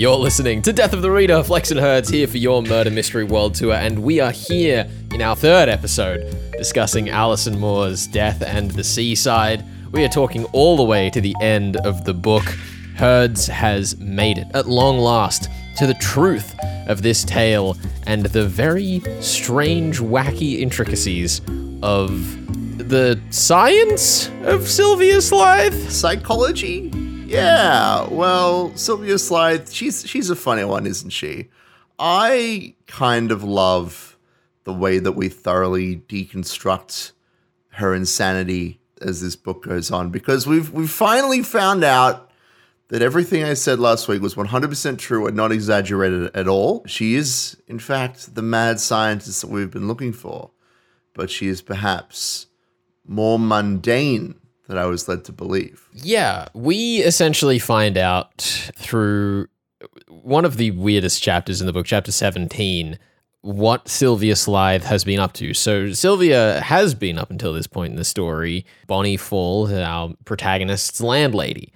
You're listening to Death of the Reader. Flex and Herds here for your Murder Mystery World Tour, and we are here in our third episode discussing Alison Moore's Death and the Seaside. We are talking all the way to the end of the book. Herds has made it at long last to the truth of this tale and the very strange, wacky intricacies of the science of Sylvia Slythe. Psychology? Yeah. Well, Sylvia Slythe, she's she's a funny one, isn't she? I kind of love the way that we thoroughly deconstruct her insanity as this book goes on because we've we've finally found out that everything I said last week was 100% true and not exaggerated at all. She is, in fact, the mad scientist that we've been looking for, but she is perhaps more mundane than I was led to believe. Yeah, we essentially find out through one of the weirdest chapters in the book, chapter 17, what Sylvia Slythe has been up to. So, Sylvia has been, up until this point in the story, Bonnie Fall, our protagonist's landlady.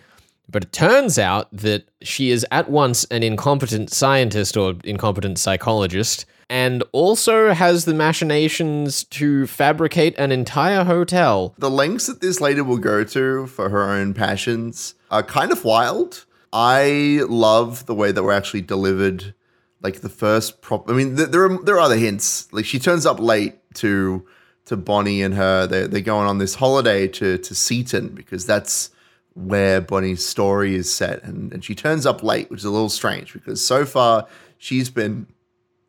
But it turns out that she is at once an incompetent scientist or incompetent psychologist and also has the machinations to fabricate an entire hotel. The lengths that this lady will go to for her own passions are kind of wild. I love the way that we're actually delivered. Like the first prop. I mean, th- there are there are other hints. Like she turns up late to to Bonnie and her. They're they're going on this holiday to to Seaton because that's where Bonnie's story is set, and and she turns up late, which is a little strange because so far she's been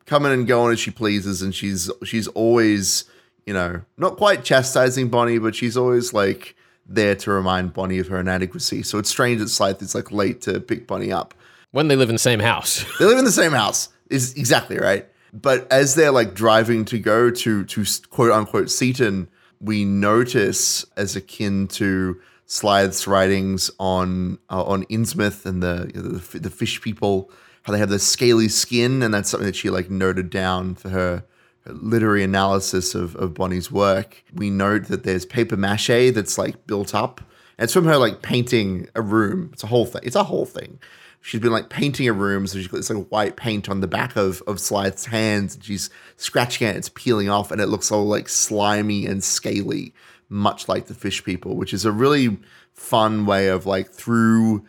coming and going as she pleases, and she's she's always you know not quite chastising Bonnie, but she's always like there to remind Bonnie of her inadequacy. So it's strange that Slythe is like late to pick Bonnie up. When they live in the same house. They live in the same house. Is exactly right. But as they're like driving to go to to quote unquote Seaton, we notice as akin to Slythe's writings on uh, on Innsmouth and the, the the fish people, how they have the scaly skin, and that's something that she like noted down for her, literary analysis of of Bonnie's work. We note that there's paper mache that's like built up. And it's from her like painting a room. It's a whole thing. It's a whole thing. She's been like painting a room, so she's got this like white paint on the back of of Slythe's hands, and she's scratching it. It's peeling off, and it looks all like slimy and scaly much like the fish people, which is a really fun way of like through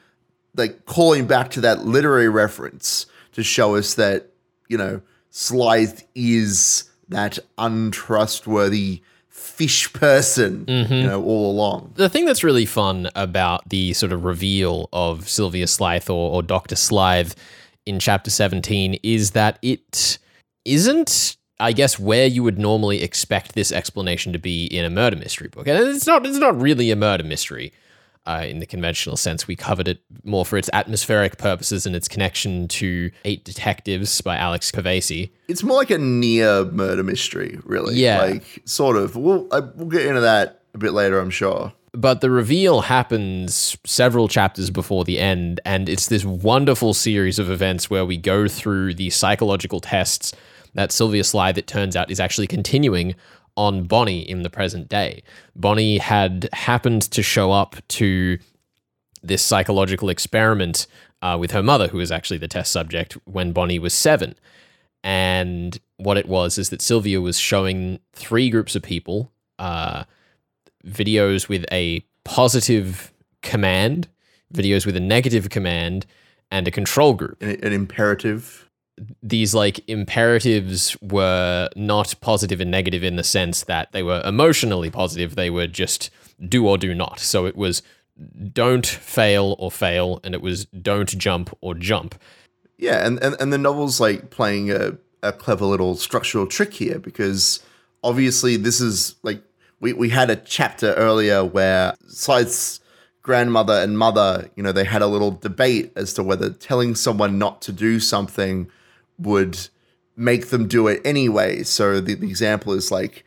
like calling back to that literary reference to show us that, you know, Slythe is that untrustworthy fish person, you mm-hmm. know, all along. The thing that's really fun about the sort of reveal of Sylvia Slythe or, or Dr. Slythe in chapter 17 is that it isn't I guess where you would normally expect this explanation to be in a murder mystery book. And it's not it's not really a murder mystery uh, in the conventional sense. We covered it more for its atmospheric purposes and its connection to Eight Detectives by Alex Pavesi. It's more like a near murder mystery, really. Yeah. Like, sort of. We'll, I, we'll get into that a bit later, I'm sure. But the reveal happens several chapters before the end, and it's this wonderful series of events where we go through the psychological tests that Sylvia Slythe, that turns out, is actually continuing on Bonnie in the present day. Bonnie had happened to show up to this psychological experiment uh, with her mother, who was actually the test subject when Bonnie was seven. And what it was is that Sylvia was showing three groups of people uh, videos with a positive command, videos with a negative command, and a control group An, an imperative. These like imperatives were not positive and negative in the sense that they were emotionally positive. They were just do or do not. So it was don't fail or fail, and it was don't jump or jump. Yeah, and, and, and the novel's like playing a, a clever little structural trick here because obviously this is like we, we had a chapter earlier where Slythe's grandmother and mother, you know, they had a little debate as to whether telling someone not to do something would make them do it anyway. So the, the example is like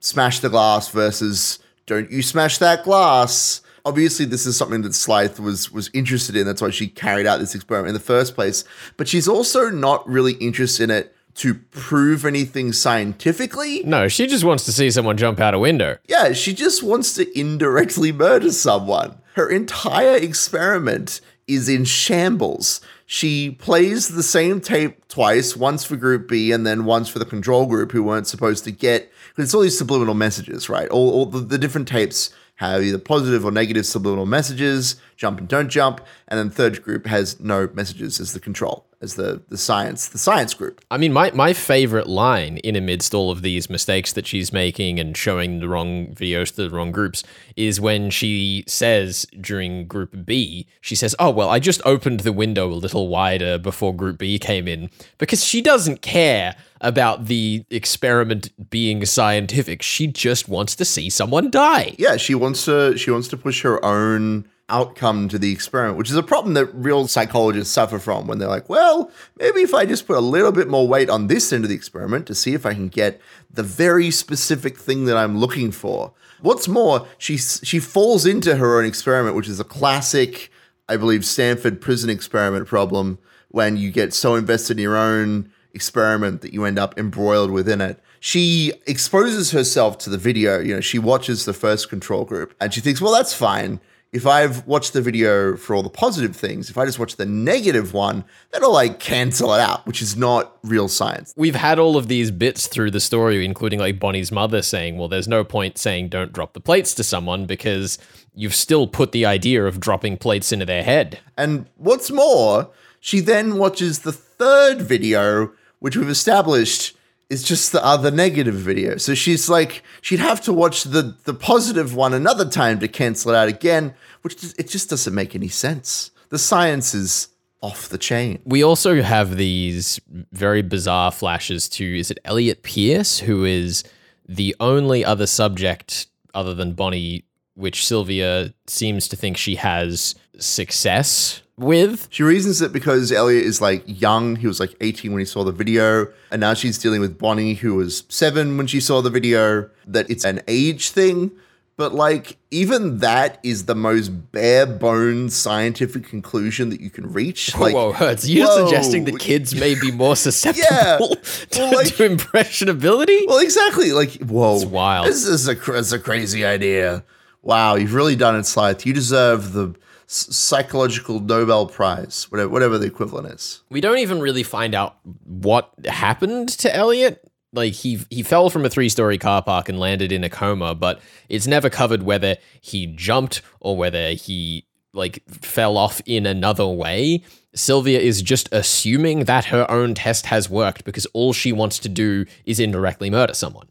smash the glass versus don't you smash that glass. Obviously, this is something that Slythe was was interested in. That's why she carried out this experiment in the first place. But she's also not really interested in it to prove anything scientifically. No, she just wants to see someone jump out a window. Yeah, she just wants to indirectly murder someone. Her entire experiment is in shambles. She plays the same tape twice, once for Group B and then once for the control group who weren't supposed to get. Because it's all these subliminal messages, right? All, all the, the different tapes have either positive or negative subliminal messages, jump and don't jump, and then third group has no messages as the control, as the the science, the science group. I mean, my, my favorite line in amidst all of these mistakes that she's making and showing the wrong videos to the wrong groups is when she says during group B, she says, Oh, well, I just opened the window a little wider before group B came in because she doesn't care about the experiment being scientific. She just wants to see someone die. Yeah, she wants to she wants to push her own outcome to the experiment, which is a problem that real psychologists suffer from when they're like, well, maybe if I just put a little bit more weight on this end of the experiment to see if I can get the very specific thing that I'm looking for. What's more, she she falls into her own experiment, which is a classic, I believe, Stanford prison experiment problem when you get so invested in your own experiment that you end up embroiled within it. She exposes herself to the video. You know, she watches the first control group and she thinks, well, that's fine. If I've watched the video for all the positive things, if I just watch the negative one, that'll like cancel it out, which is not real science. We've had all of these bits through the story, including like Bonnie's mother saying, well, there's no point saying don't drop the plates to someone because you've still put the idea of dropping plates into their head. And what's more, she then watches the third video which we've established is just the other negative video. So she's like, she'd have to watch the the positive one another time to cancel it out again, which just, it just doesn't make any sense. The science is off the chain. We also have these very bizarre flashes to is it Elliot Pierce who is the only other subject other than Bonnie which Sylvia seems to think she has success with. She reasons it because Elliot is like young. He was like 18 when he saw the video. And now she's dealing with Bonnie, who was seven when she saw the video, that it's an age thing. But like, even that is the most bare bones scientific conclusion that you can reach. Like, whoa, Hertz, you're whoa. suggesting that kids may be more susceptible yeah. to, well, like, to, impressionability? Well, exactly. Like, whoa. It's wild. This is a, this is a crazy idea. Wow, you've really done it, Slythe. You deserve the psychological Nobel Prize, whatever, whatever the equivalent is. We don't even really find out what happened to Elliot. Like he he fell from a three story car park and landed in a coma, but it's never covered whether he jumped or whether he like fell off in another way. Sylvia is just assuming that her own test has worked because all she wants to do is indirectly murder someone.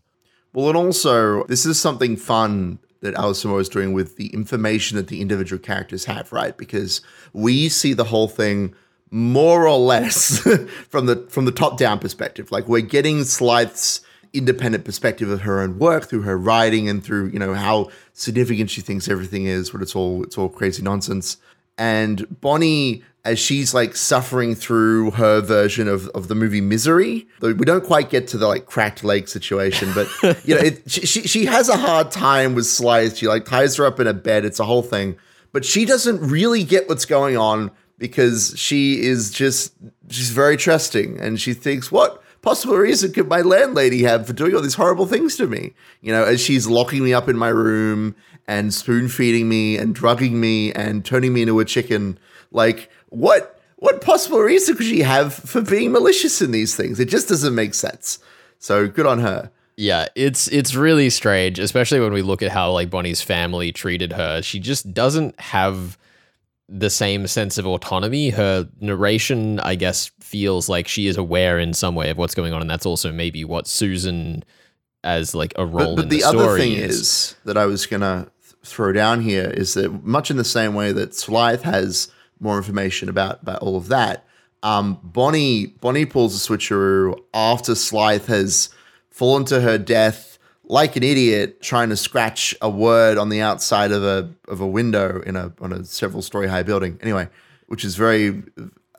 Well, and also, this is something fun that Moore is doing with the information that the individual characters have, right? Because we see the whole thing more or less from the from the top down perspective. Like we're getting Slythe's independent perspective of her own work through her writing and through you know how significant she thinks everything is, but it's all it's all crazy nonsense. And Bonnie as she's like suffering through her version of, of the movie Misery. We don't quite get to the like cracked leg situation, but you know, it, she she has a hard time with Slythe. She like ties her up in a bed. It's a whole thing, but she doesn't really get what's going on because she is just she's very trusting and she thinks what possible reason could my landlady have for doing all these horrible things to me? You know, as she's locking me up in my room and spoon feeding me and drugging me and turning me into a chicken. Like, what what possible reason could she have for being malicious in these things? It just doesn't make sense. So good on her. Yeah, it's it's really strange, especially when we look at how like Bonnie's family treated her. She just doesn't have the same sense of autonomy. Her narration, I guess, feels like she is aware in some way of what's going on, and that's also maybe what Susan as like a role. But, but the, the other thing is. is that I was gonna throw down here is that much in the same way that Slythe has more information about about all of that. Um, Bonnie Bonnie pulls a switcheroo after Slythe has fallen to her death like an idiot, trying to scratch a word on the outside of a of a window in a on a several story high building. Anyway, which is very.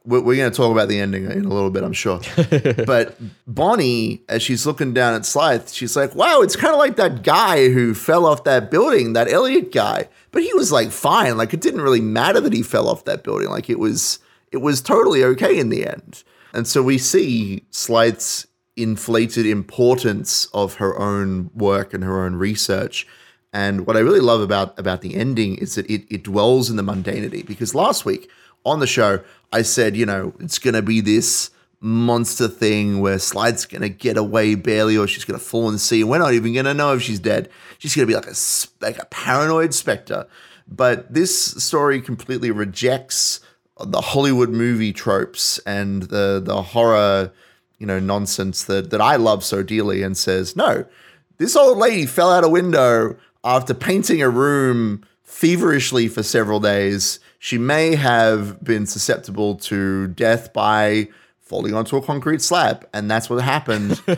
We're, we're going to talk about the ending in a little bit, I'm sure. but Bonnie, as she's looking down at Slythe, she's like, "Wow, it's kind of like that guy who fell off that building, that Elliot guy." but he was like fine. Like it didn't really matter that he fell off that building. Like it was it was totally okay in the end. And so we see Slythe's inflated importance of her own work and her own research. And what I really love about about the ending is that it, it dwells in the mundanity. Because last week on the show, I said, you know, it's going to be this monster thing where Slythe's going to get away barely, or she's going to fall in the sea. And we're not even going to know if she's dead. She's going to be like a like a paranoid specter. But this story completely rejects the Hollywood movie tropes and the the horror, you know, nonsense that that I love so dearly, and says, no, this old lady fell out a window after painting a room feverishly for several days. She may have been susceptible to death by falling onto a concrete slab and that's what happened.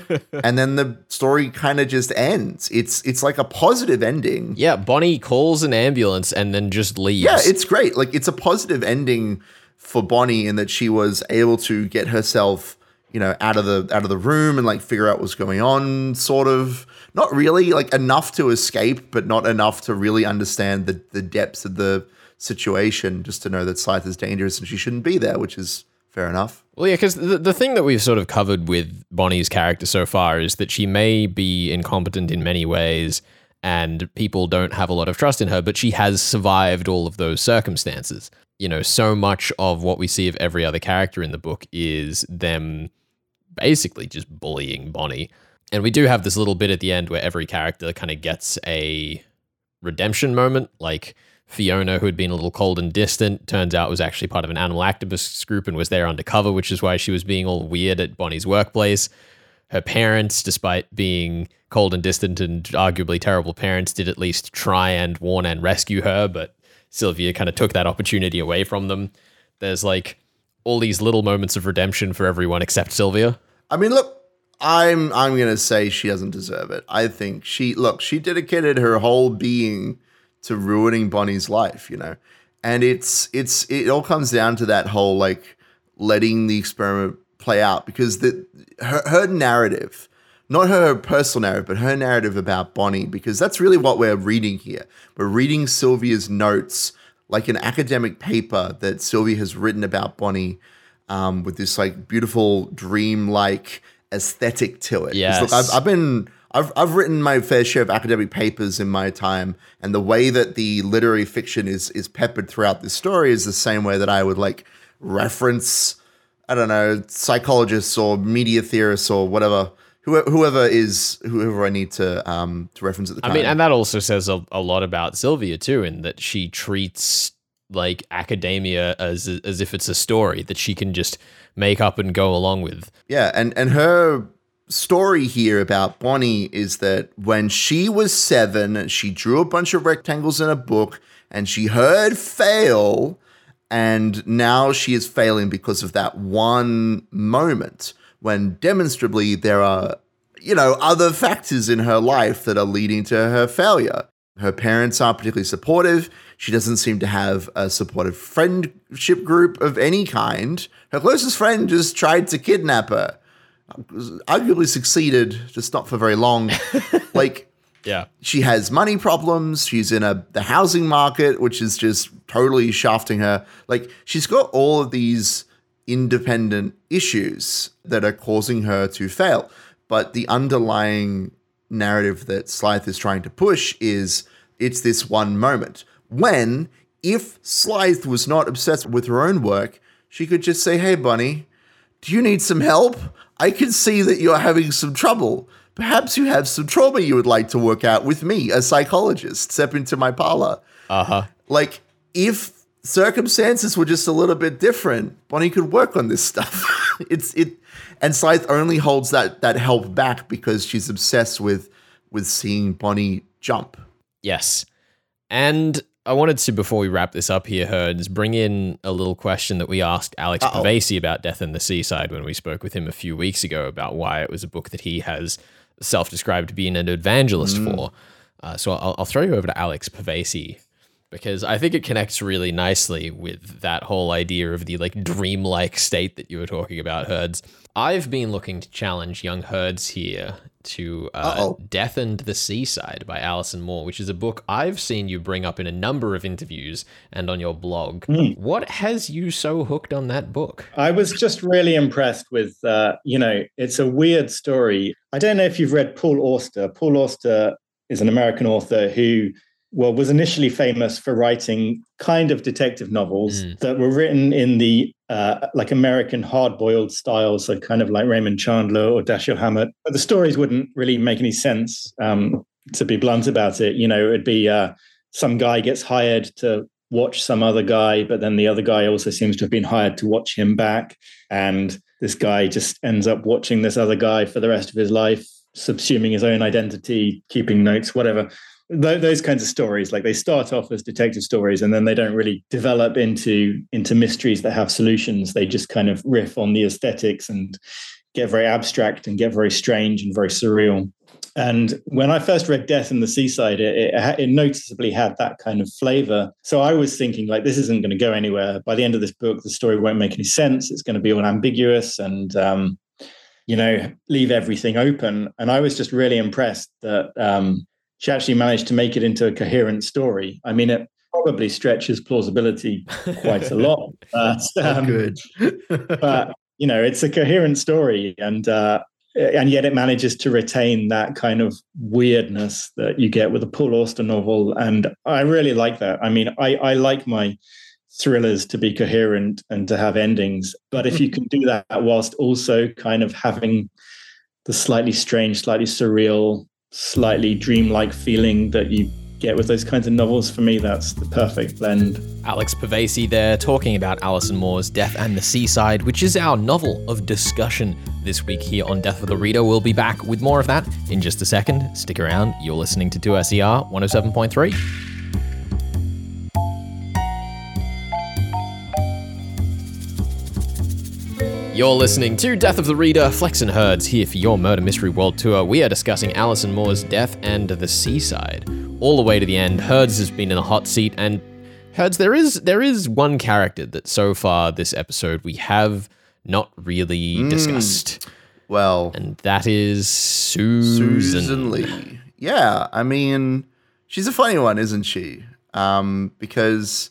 And then the story kind of just ends. It's it's like a positive ending. Yeah bonnie calls an ambulance and then just leaves. Yeah it's great. Like it's a positive ending for bonnie in that she was able to get herself you know out of the out of the room and like figure out what's going on sort of not really like enough to escape but not enough to really understand the the depths of the situation just to know that Slythe is dangerous and she shouldn't be there which is fair enough well, yeah, because the, the thing that we've sort of covered with Bonnie's character so far is that she may be incompetent in many ways and people don't have a lot of trust in her, but she has survived all of those circumstances. You know, so much of what we see of every other character in the book is them basically just bullying Bonnie. And we do have this little bit at the end where every character kind of gets a redemption moment. Like, Fiona, who had been a little cold and distant, turns out was actually part of an animal activist group and was there undercover, which is why she was being all weird at Bonnie's workplace. Her parents, despite being cold and distant and arguably terrible parents, did at least try and warn and rescue her, but Sylvia kind of took that opportunity away from them. There's like all these little moments of redemption for everyone except Sylvia. I mean, look, I'm I'm gonna say she doesn't deserve it. I think she look, she dedicated her whole being to ruining Bonnie's life, you know. And it's it's it all comes down to that whole like letting the experiment play out because the her, her narrative, not her personal narrative, but her narrative about Bonnie, because that's really what we're reading here. We're reading Sylvia's notes like an academic paper that Sylvia has written about Bonnie um, with this like beautiful dream-like aesthetic to it. Yes. Look, I've, I've been I've I've written my fair share of academic papers in my time, and the way that the literary fiction is is peppered throughout this story is the same way that I would like reference, I don't know, psychologists or media theorists or whatever, whoever, whoever is whoever I need to um to reference at the time. I mean, and that also says a, a lot about Sylvia too, in that she treats like academia as as if it's a story that she can just make up and go along with. Yeah, and and her story here about Bonnie is that when she was seven, she drew a bunch of rectangles in a book and she heard fail. And now she is failing because of that one moment when demonstrably there are, you know, other factors in her life that are leading to her failure. Her parents aren't particularly supportive. She doesn't seem to have a supportive friendship group of any kind. Her closest friend just tried to kidnap her arguably succeeded, just not for very long. like, yeah, she has money problems. She's in a the housing market, which is just totally shafting her. Like, she's got all of these independent issues that are causing her to fail. But the underlying narrative that Slythe is trying to push is it's this one moment when, if Slythe was not obsessed with her own work, she could just say, "Hey, Bunny." Do you need some help? I can see that you're having some trouble. Perhaps you have some trauma you would like to work out with me, a psychologist. Step into my parlor. Uh huh. Like, if circumstances were just a little bit different, Bonnie could work on this stuff. it's it, and Slythe only holds that that help back because she's obsessed with with seeing Bonnie jump. Yes, and I wanted to, before we wrap this up here, Herds, bring in a little question that we asked Alex Uh-oh. Pavesi about Death in the Seaside when we spoke with him a few weeks ago about why it was a book that he has self-described being an evangelist mm. for. Uh, so I'll, I'll, throw you over to Alex Pavesi because I think it connects really nicely with that whole idea of the like dreamlike state that you were talking about, Herds. I've been looking to challenge young Herds here to uh, Death and the Seaside by Alison Moore, which is a book I've seen you bring up in a number of interviews and on your blog. Mm. What has you so hooked on that book? I was just really impressed with, uh, you know, it's a weird story. I don't know if you've read Paul Auster. Paul Auster is an American author who well was initially famous for writing kind of detective novels mm. that were written in the uh, like American hard-boiled style, so kind of like Raymond Chandler or Dashiell Hammett. But the stories wouldn't really make any sense. Um, to be blunt about it, you know, it'd be uh, some guy gets hired to watch some other guy, but then the other guy also seems to have been hired to watch him back, and this guy just ends up watching this other guy for the rest of his life, subsuming his own identity, keeping notes, whatever th- those kinds of stories like they start off as detective stories and then they don't really develop into into mysteries that have solutions they just kind of riff on the aesthetics and get very abstract and get very strange and very surreal and when I first read Death in the Seaside, it, it, it, noticeably had that kind of flavor. So I was thinking, like, this isn't going to go anywhere. By the end of this book, the story won't make any sense. It's going to be all ambiguous and, um, you know, leave everything open. And I was just really impressed that um, she actually managed to make it into a coherent story. I mean, it probably stretches plausibility quite a lot, but, um, good. but you know, it's a coherent story, and uh, and yet it manages to retain that kind of weirdness that you get with a Paul Auster novel, and I really like that. I mean, I I like my thrillers to be coherent and to have endings, but if you can do that whilst also kind of having the slightly strange, slightly surreal slightly dreamlike feeling that you get with those kinds of novels. For me, that's the perfect blend. Alex Pavesi there talking about Alison Moore's Death and the Seaside, which is our novel of discussion this week here on Death of the Reader. We'll be back with more of that in just a second. Stick around. You're listening to 2SER 107.3. You're listening to Death of the Reader. Flex and Herds here for your Murder Mystery World Tour. We are discussing Alison Moore's Death and the Seaside. All the way to the end, Herds has been in a hot seat, and Herds, there is there is one character that so far this episode we have not really mm. discussed. Well, and that is Susan. Susan Lee. Yeah, I mean, she's a funny one, isn't she? Um, because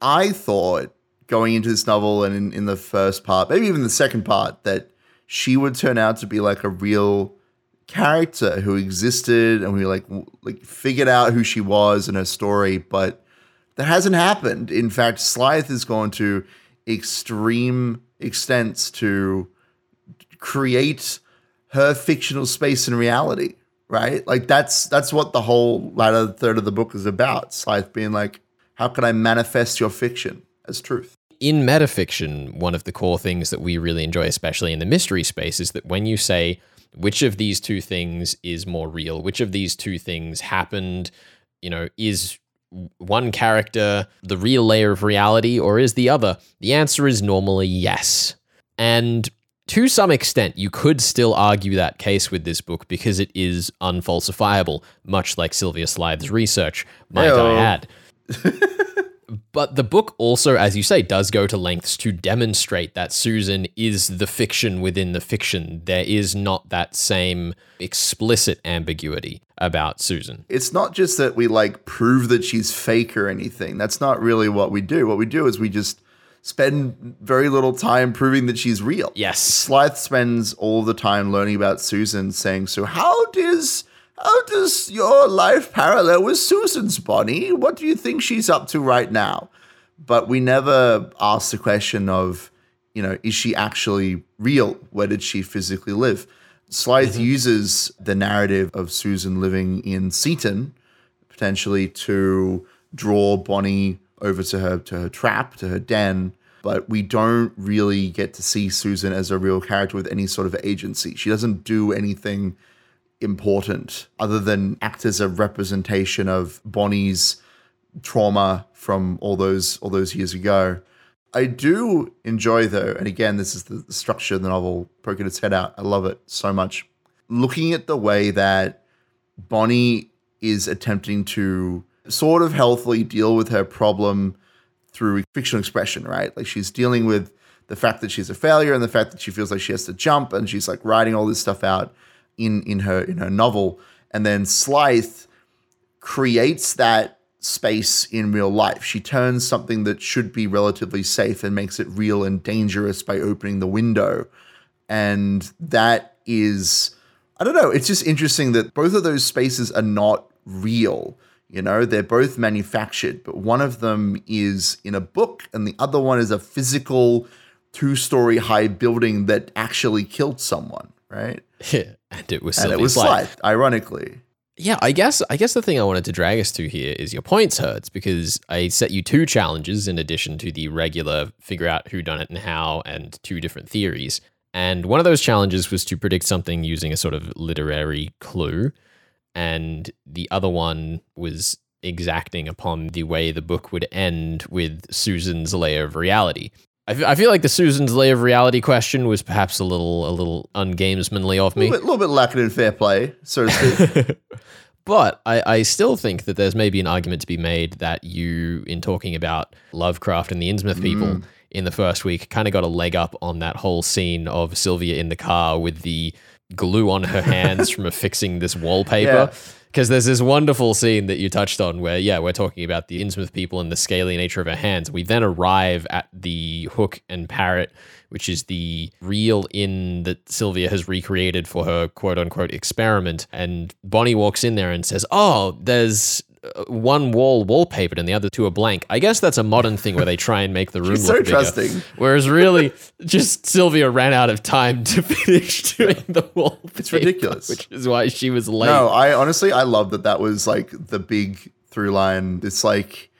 I thought going into this novel and in, in the first part, maybe even the second part, that she would turn out to be like a real character who existed and we like like figured out who she was and her story, but that hasn't happened. In fact, Slythe has gone to extreme extents to create her fictional space in reality, right? Like that's that's what the whole latter third of the book is about. Slythe being like, how can I manifest your fiction as truth? In metafiction, one of the core things that we really enjoy, especially in the mystery space, is that when you say which of these two things is more real, which of these two things happened, you know, is one character the real layer of reality or is the other? The answer is normally yes. And to some extent, you could still argue that case with this book because it is unfalsifiable, much like Sylvia Slythe's research, might Hey-o. I add. But the book also, as you say, does go to lengths to demonstrate that Susan is the fiction within the fiction. There is not that same explicit ambiguity about Susan. It's not just that we like prove that she's fake or anything. That's not really what we do. What we do is we just spend very little time proving that she's real. Yes. Slythe spends all the time learning about Susan, saying, So, how does how does your life parallel with Susan's, Bonnie? What do you think she's up to right now? But we never ask the question of, you know, is she actually real? Where did she physically live? Slythe mm-hmm. uses the narrative of Susan living in Seaton potentially to draw Bonnie over to her to her trap, to her den, but we don't really get to see Susan as a real character with any sort of agency. She doesn't do anything important other than act as a representation of Bonnie's trauma from all those all those years ago. I do enjoy though, and again, this is the structure of the novel poking its head out. I love it so much. Looking at the way that Bonnie is attempting to sort of healthily deal with her problem through fictional expression, right? Like she's dealing with the fact that she's a failure and the fact that she feels like she has to jump and she's like writing all this stuff out in in her in her novel, and then Slythe creates that space in real life. She turns something that should be relatively safe and makes it real and dangerous by opening the window, and that is I don't know. It's just interesting that both of those spaces are not real. You know, they're both manufactured, but one of them is in a book and the other one is a physical two story high building that actually killed someone, right? Yeah, and it was And it was Slythe. Slythe, ironically. Yeah, I guess I guess the thing I wanted to drag us to here is your points hurts because I set you two challenges in addition to the regular figure out who done it and how and two different theories. And one of those challenges was to predict something using a sort of literary clue, and the other one was exacting upon the way the book would end with Susan's layer of reality. I fe- I feel like the Susan's lay of reality question was perhaps a little a little ungamesmanly of A me. little bit, little bit lacking in fair play, so to speak. but I, I still think that there's maybe an argument to be made that you, in talking about Lovecraft and the Innsmouth people mm. in the first week, kind of got a leg up on that whole scene of Sylvia in the car with the glue on her hands from affixing this wallpaper. Yeah. Because there's this wonderful scene that you touched on where, yeah, we're talking about the Innsmouth people and the scaly nature of her hands. We then arrive at the hook and parrot, which is the real inn that Sylvia has recreated for her quote unquote experiment. And Bonnie walks in there and says, Oh, there's Uh, one wall wallpapered and the other two are blank. I guess that's a modern thing where they try and make the room look so bigger. trusting. Whereas really, just Sylvia ran out of time to finish doing the wall. It's ridiculous. Which is why she was late. No, I honestly I love that that was like the big through line. It's like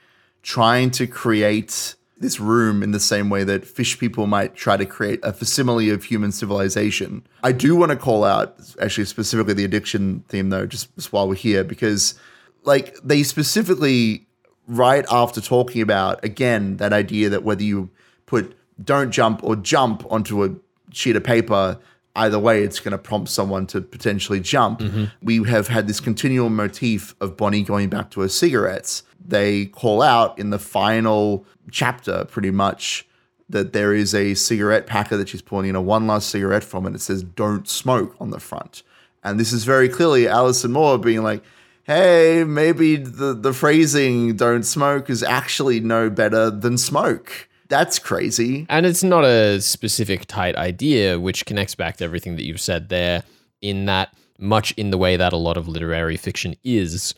trying to create this room in the same way that fish people might try to create a facsimile of human civilization. I do want to call out actually specifically the addiction theme though, just, just while we're here, because like they specifically right after talking about again that idea that whether you put don't jump or jump onto a sheet of paper either way it's going to prompt someone to potentially jump. Mm-hmm. We have had this continual motif of bonnie going back to her cigarettes. They call out in the final chapter pretty much that there is a cigarette packer that she's pulling in a one last cigarette from and it says don't smoke on the front. And this is very clearly alison moore being like hey, maybe the, the phrasing don't smoke is actually no better than smoke. That's crazy. And it's not a specific tight idea, which connects back to everything that you've said there, in that much in the way that a lot of literary fiction is,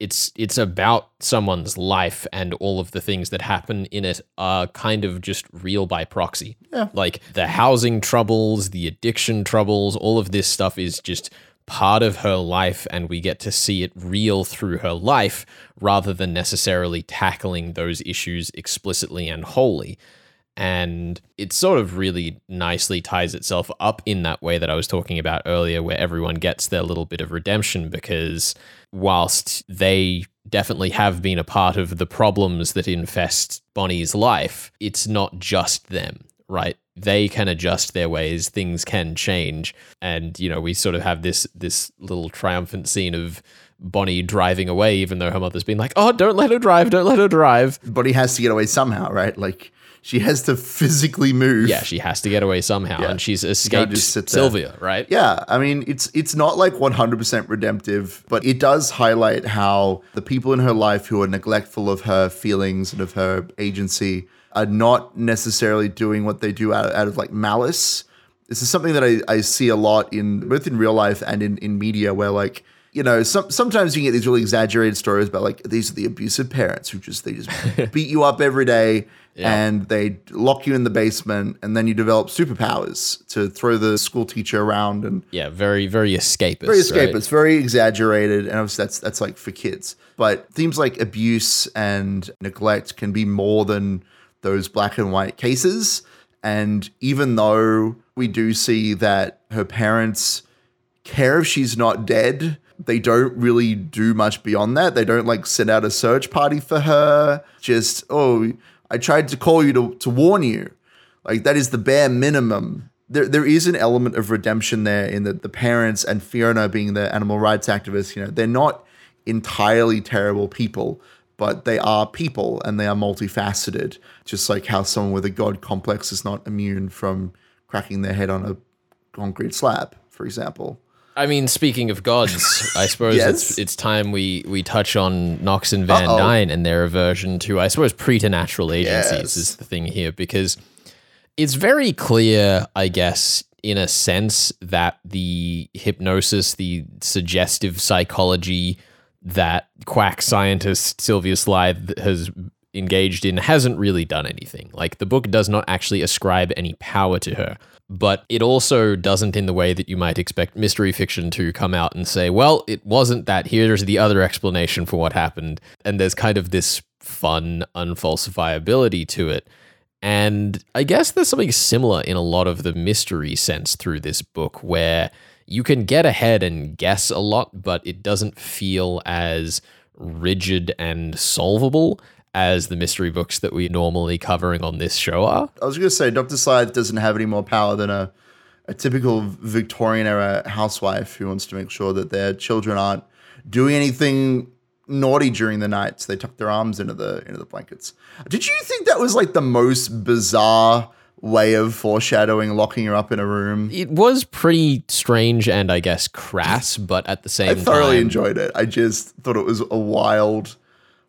it's it's about someone's life and all of the things that happen in it are kind of just real by proxy. Yeah. Like the housing troubles, the addiction troubles, all of this stuff is just part of her life and we get to see it real through her life rather than necessarily tackling those issues explicitly and wholly. And it sort of really nicely ties itself up in that way that I was talking about earlier, where everyone gets their little bit of redemption because whilst they definitely have been a part of the problems that infest Bonnie's life, it's not just them, right? They can adjust their ways, things can change. And, you know, we sort of have this this little triumphant scene of Bonnie driving away, even though her mother's been like, Oh, don't let her drive, don't let her drive. Bonnie has to get away somehow, right? Like she has to physically move. Yeah, she has to get away somehow, Yeah. and she's escaped sit there. Sylvia, right? Yeah, I mean it's it's not like 100% redemptive, but it does highlight how the people in her life who are neglectful of her feelings and of her agency are not necessarily doing what they do out of, out of like malice. This is something that I, I see a lot in both in real life and in, in media where like you know, some, sometimes you get these really exaggerated stories about like these are the abusive parents who just they just beat you up every day Yeah. and they lock you in the basement and then you develop superpowers to throw the school teacher around and Yeah, very, very escapist. very right? escapist, very exaggerated, and obviously that's that's like for kids. But themes like abuse and neglect can be more than those black and white cases. And even though we do see that her parents care if she's not dead, they don't really do much beyond that. They don't like send out a search party for her. Just, oh, I tried to call you to, to warn you. Like that is the bare minimum. There, there is an element of redemption there in that the parents and Fiona being the animal rights activists, you know, they're not entirely terrible people, but they are people and they are multifaceted. Just like how someone with a god complex is not immune from cracking their head on a concrete slab, for example. I mean, speaking of gods, I suppose Yes? it's it's time we we touch on Knox and Van Uh-oh. Dine and their aversion to, I suppose, preternatural agencies Yes. is the thing here because it's very clear, I guess, in a sense that the hypnosis, the suggestive psychology that quack scientist Sylvia Slythe has engaged in hasn't really done anything. Like the book does not actually ascribe any power to her, but it also doesn't in the way that you might expect mystery fiction to come out and say, well, it wasn't that. Here's the other explanation for what happened. And there's kind of this fun unfalsifiability to it. And I guess there's something similar in a lot of the mystery sense through this book where you can get ahead and guess a lot, but it doesn't feel as rigid and solvable as the mystery books that we're normally covering on this show are. I was going to say, Dr. Slythe doesn't have any more power than a, a typical Victorian era housewife who wants to make sure that their children aren't doing anything naughty during the night. So they tuck their arms into the into the blankets. Did you think that was like the most bizarre way of foreshadowing locking her up in a room? It was pretty strange and I guess crass, but at the same I time, thoroughly enjoyed it. I just thought it was a wild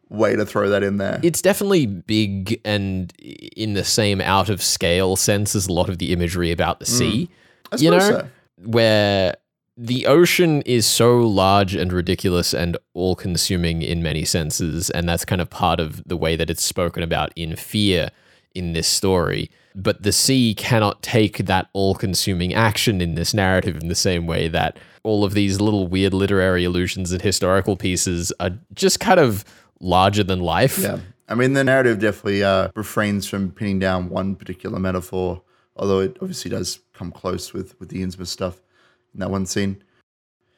way to throw that in there. It's definitely big and in the same out of scale sense as a lot of the imagery about the mm. sea. I you know, so. where the ocean is so large and ridiculous and all consuming in many senses. And that's kind of part of the way that it's spoken about in fear in this story. But the sea cannot take that all consuming action in this narrative in the same way that all of these little weird literary illusions and historical pieces are just kind of larger than life. Yeah. I mean, the narrative definitely uh, refrains from pinning down one particular metaphor, although it obviously does come close with, with the Innsmouth stuff in that one scene.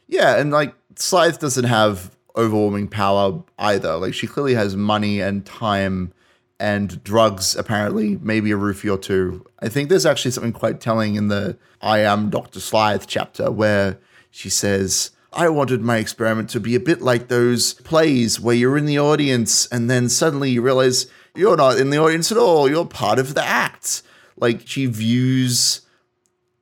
Yeah, and like Slythe doesn't have overwhelming power either. Like she clearly has money and time and drugs, apparently, maybe a roofie or two. I think there's actually something quite telling in the I am Dr. Slythe chapter where she says, I wanted my experiment to be a bit like those plays where you're in the audience and then suddenly you realize you're not in the audience at all. You're part of the act. Like she views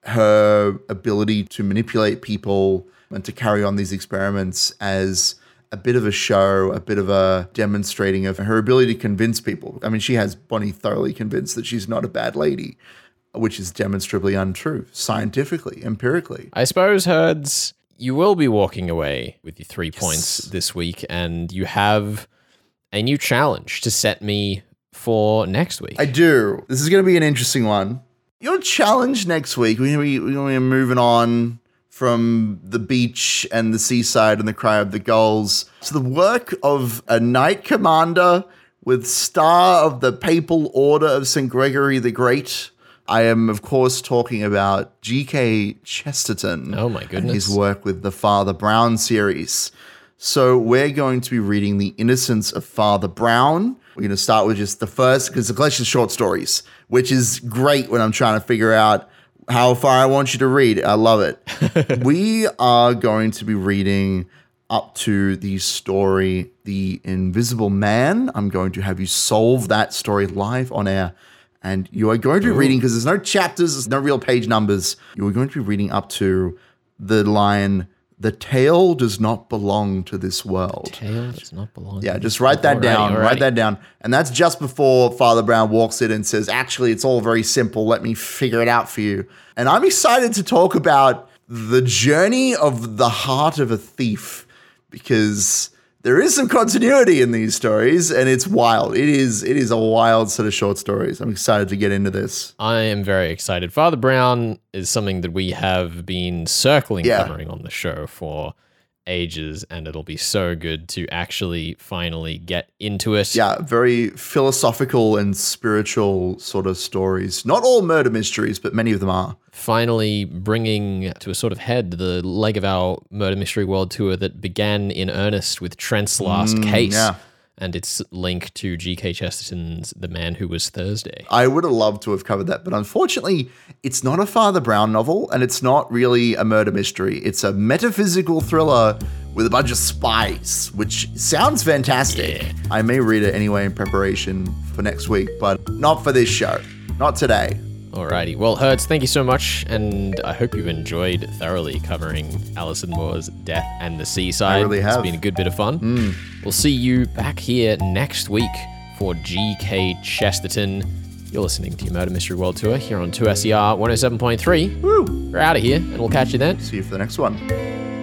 her ability to manipulate people and to carry on these experiments as a bit of a show, a bit of a demonstrating of her ability to convince people. I mean, she has Bonnie thoroughly convinced that she's not a bad lady, which is demonstrably untrue, scientifically, empirically. I suppose, Herds, you will be walking away with your three points this week, and you have a new challenge to set me for next week. I do. This is going to be an interesting one. Your challenge next week, we're going to be, we're going to be moving on from the beach and the seaside and the cry of the gulls to the work of a knight commander with star of the papal order of St. Gregory the Great. I am, of course, talking about G.K. Chesterton. Oh, my And goodness. his work with the Father Brown series. So we're going to be reading The Innocence of Father Brown. We're going to start with just the first, because the collection of short stories, which is great when I'm trying to figure out how far I want you to read. I love it. we are going to be reading up to the story The Invisible Man. I'm going to have you solve that story live on air. And you are going to be reading, because there's no chapters, there's no real page numbers. You are going to be reading up to the line, The tail does not belong to this world. The Tail does not belong. Yeah, just write that Alrighty, down. alrighty. Write that down. And that's just before Father Brown walks in and says, Actually, it's all very simple. Let me figure it out for you. And I'm excited to talk about the journey of the heart of a thief because there is some continuity in these stories and it's wild. It is it is a wild set of short stories. I'm excited to get into this. I am very excited. Father Brown is something that we have been circling Yeah. covering on the show for ages, and it'll be so good to actually finally get into it. Yeah, very philosophical and spiritual sort of stories. Not all murder mysteries, but many of them are. finally bringing to a sort of head the leg of our murder mystery world tour that began in earnest with Trent's last case Mm, yeah. And its link to G.K. Chesterton's The Man Who Was Thursday. I would have loved to have covered that, but unfortunately, it's not a Father Brown novel and it's not really a murder mystery. It's a metaphysical thriller with a bunch of spies, which sounds fantastic. I may read it anyway in preparation for next week, but not for this show. Not today. Alrighty. Well, Hertz, thank you so much, and I hope you've enjoyed thoroughly covering Alison Moore's Death and the Seaside. I really have. It's been a good bit of fun. Mm. We'll see you back here next week for G.K. Chesterton. You're listening to your Murder Mystery World Tour here on 2SER 107.3. Woo! We're out of here, and we'll catch you then. See you for the next one.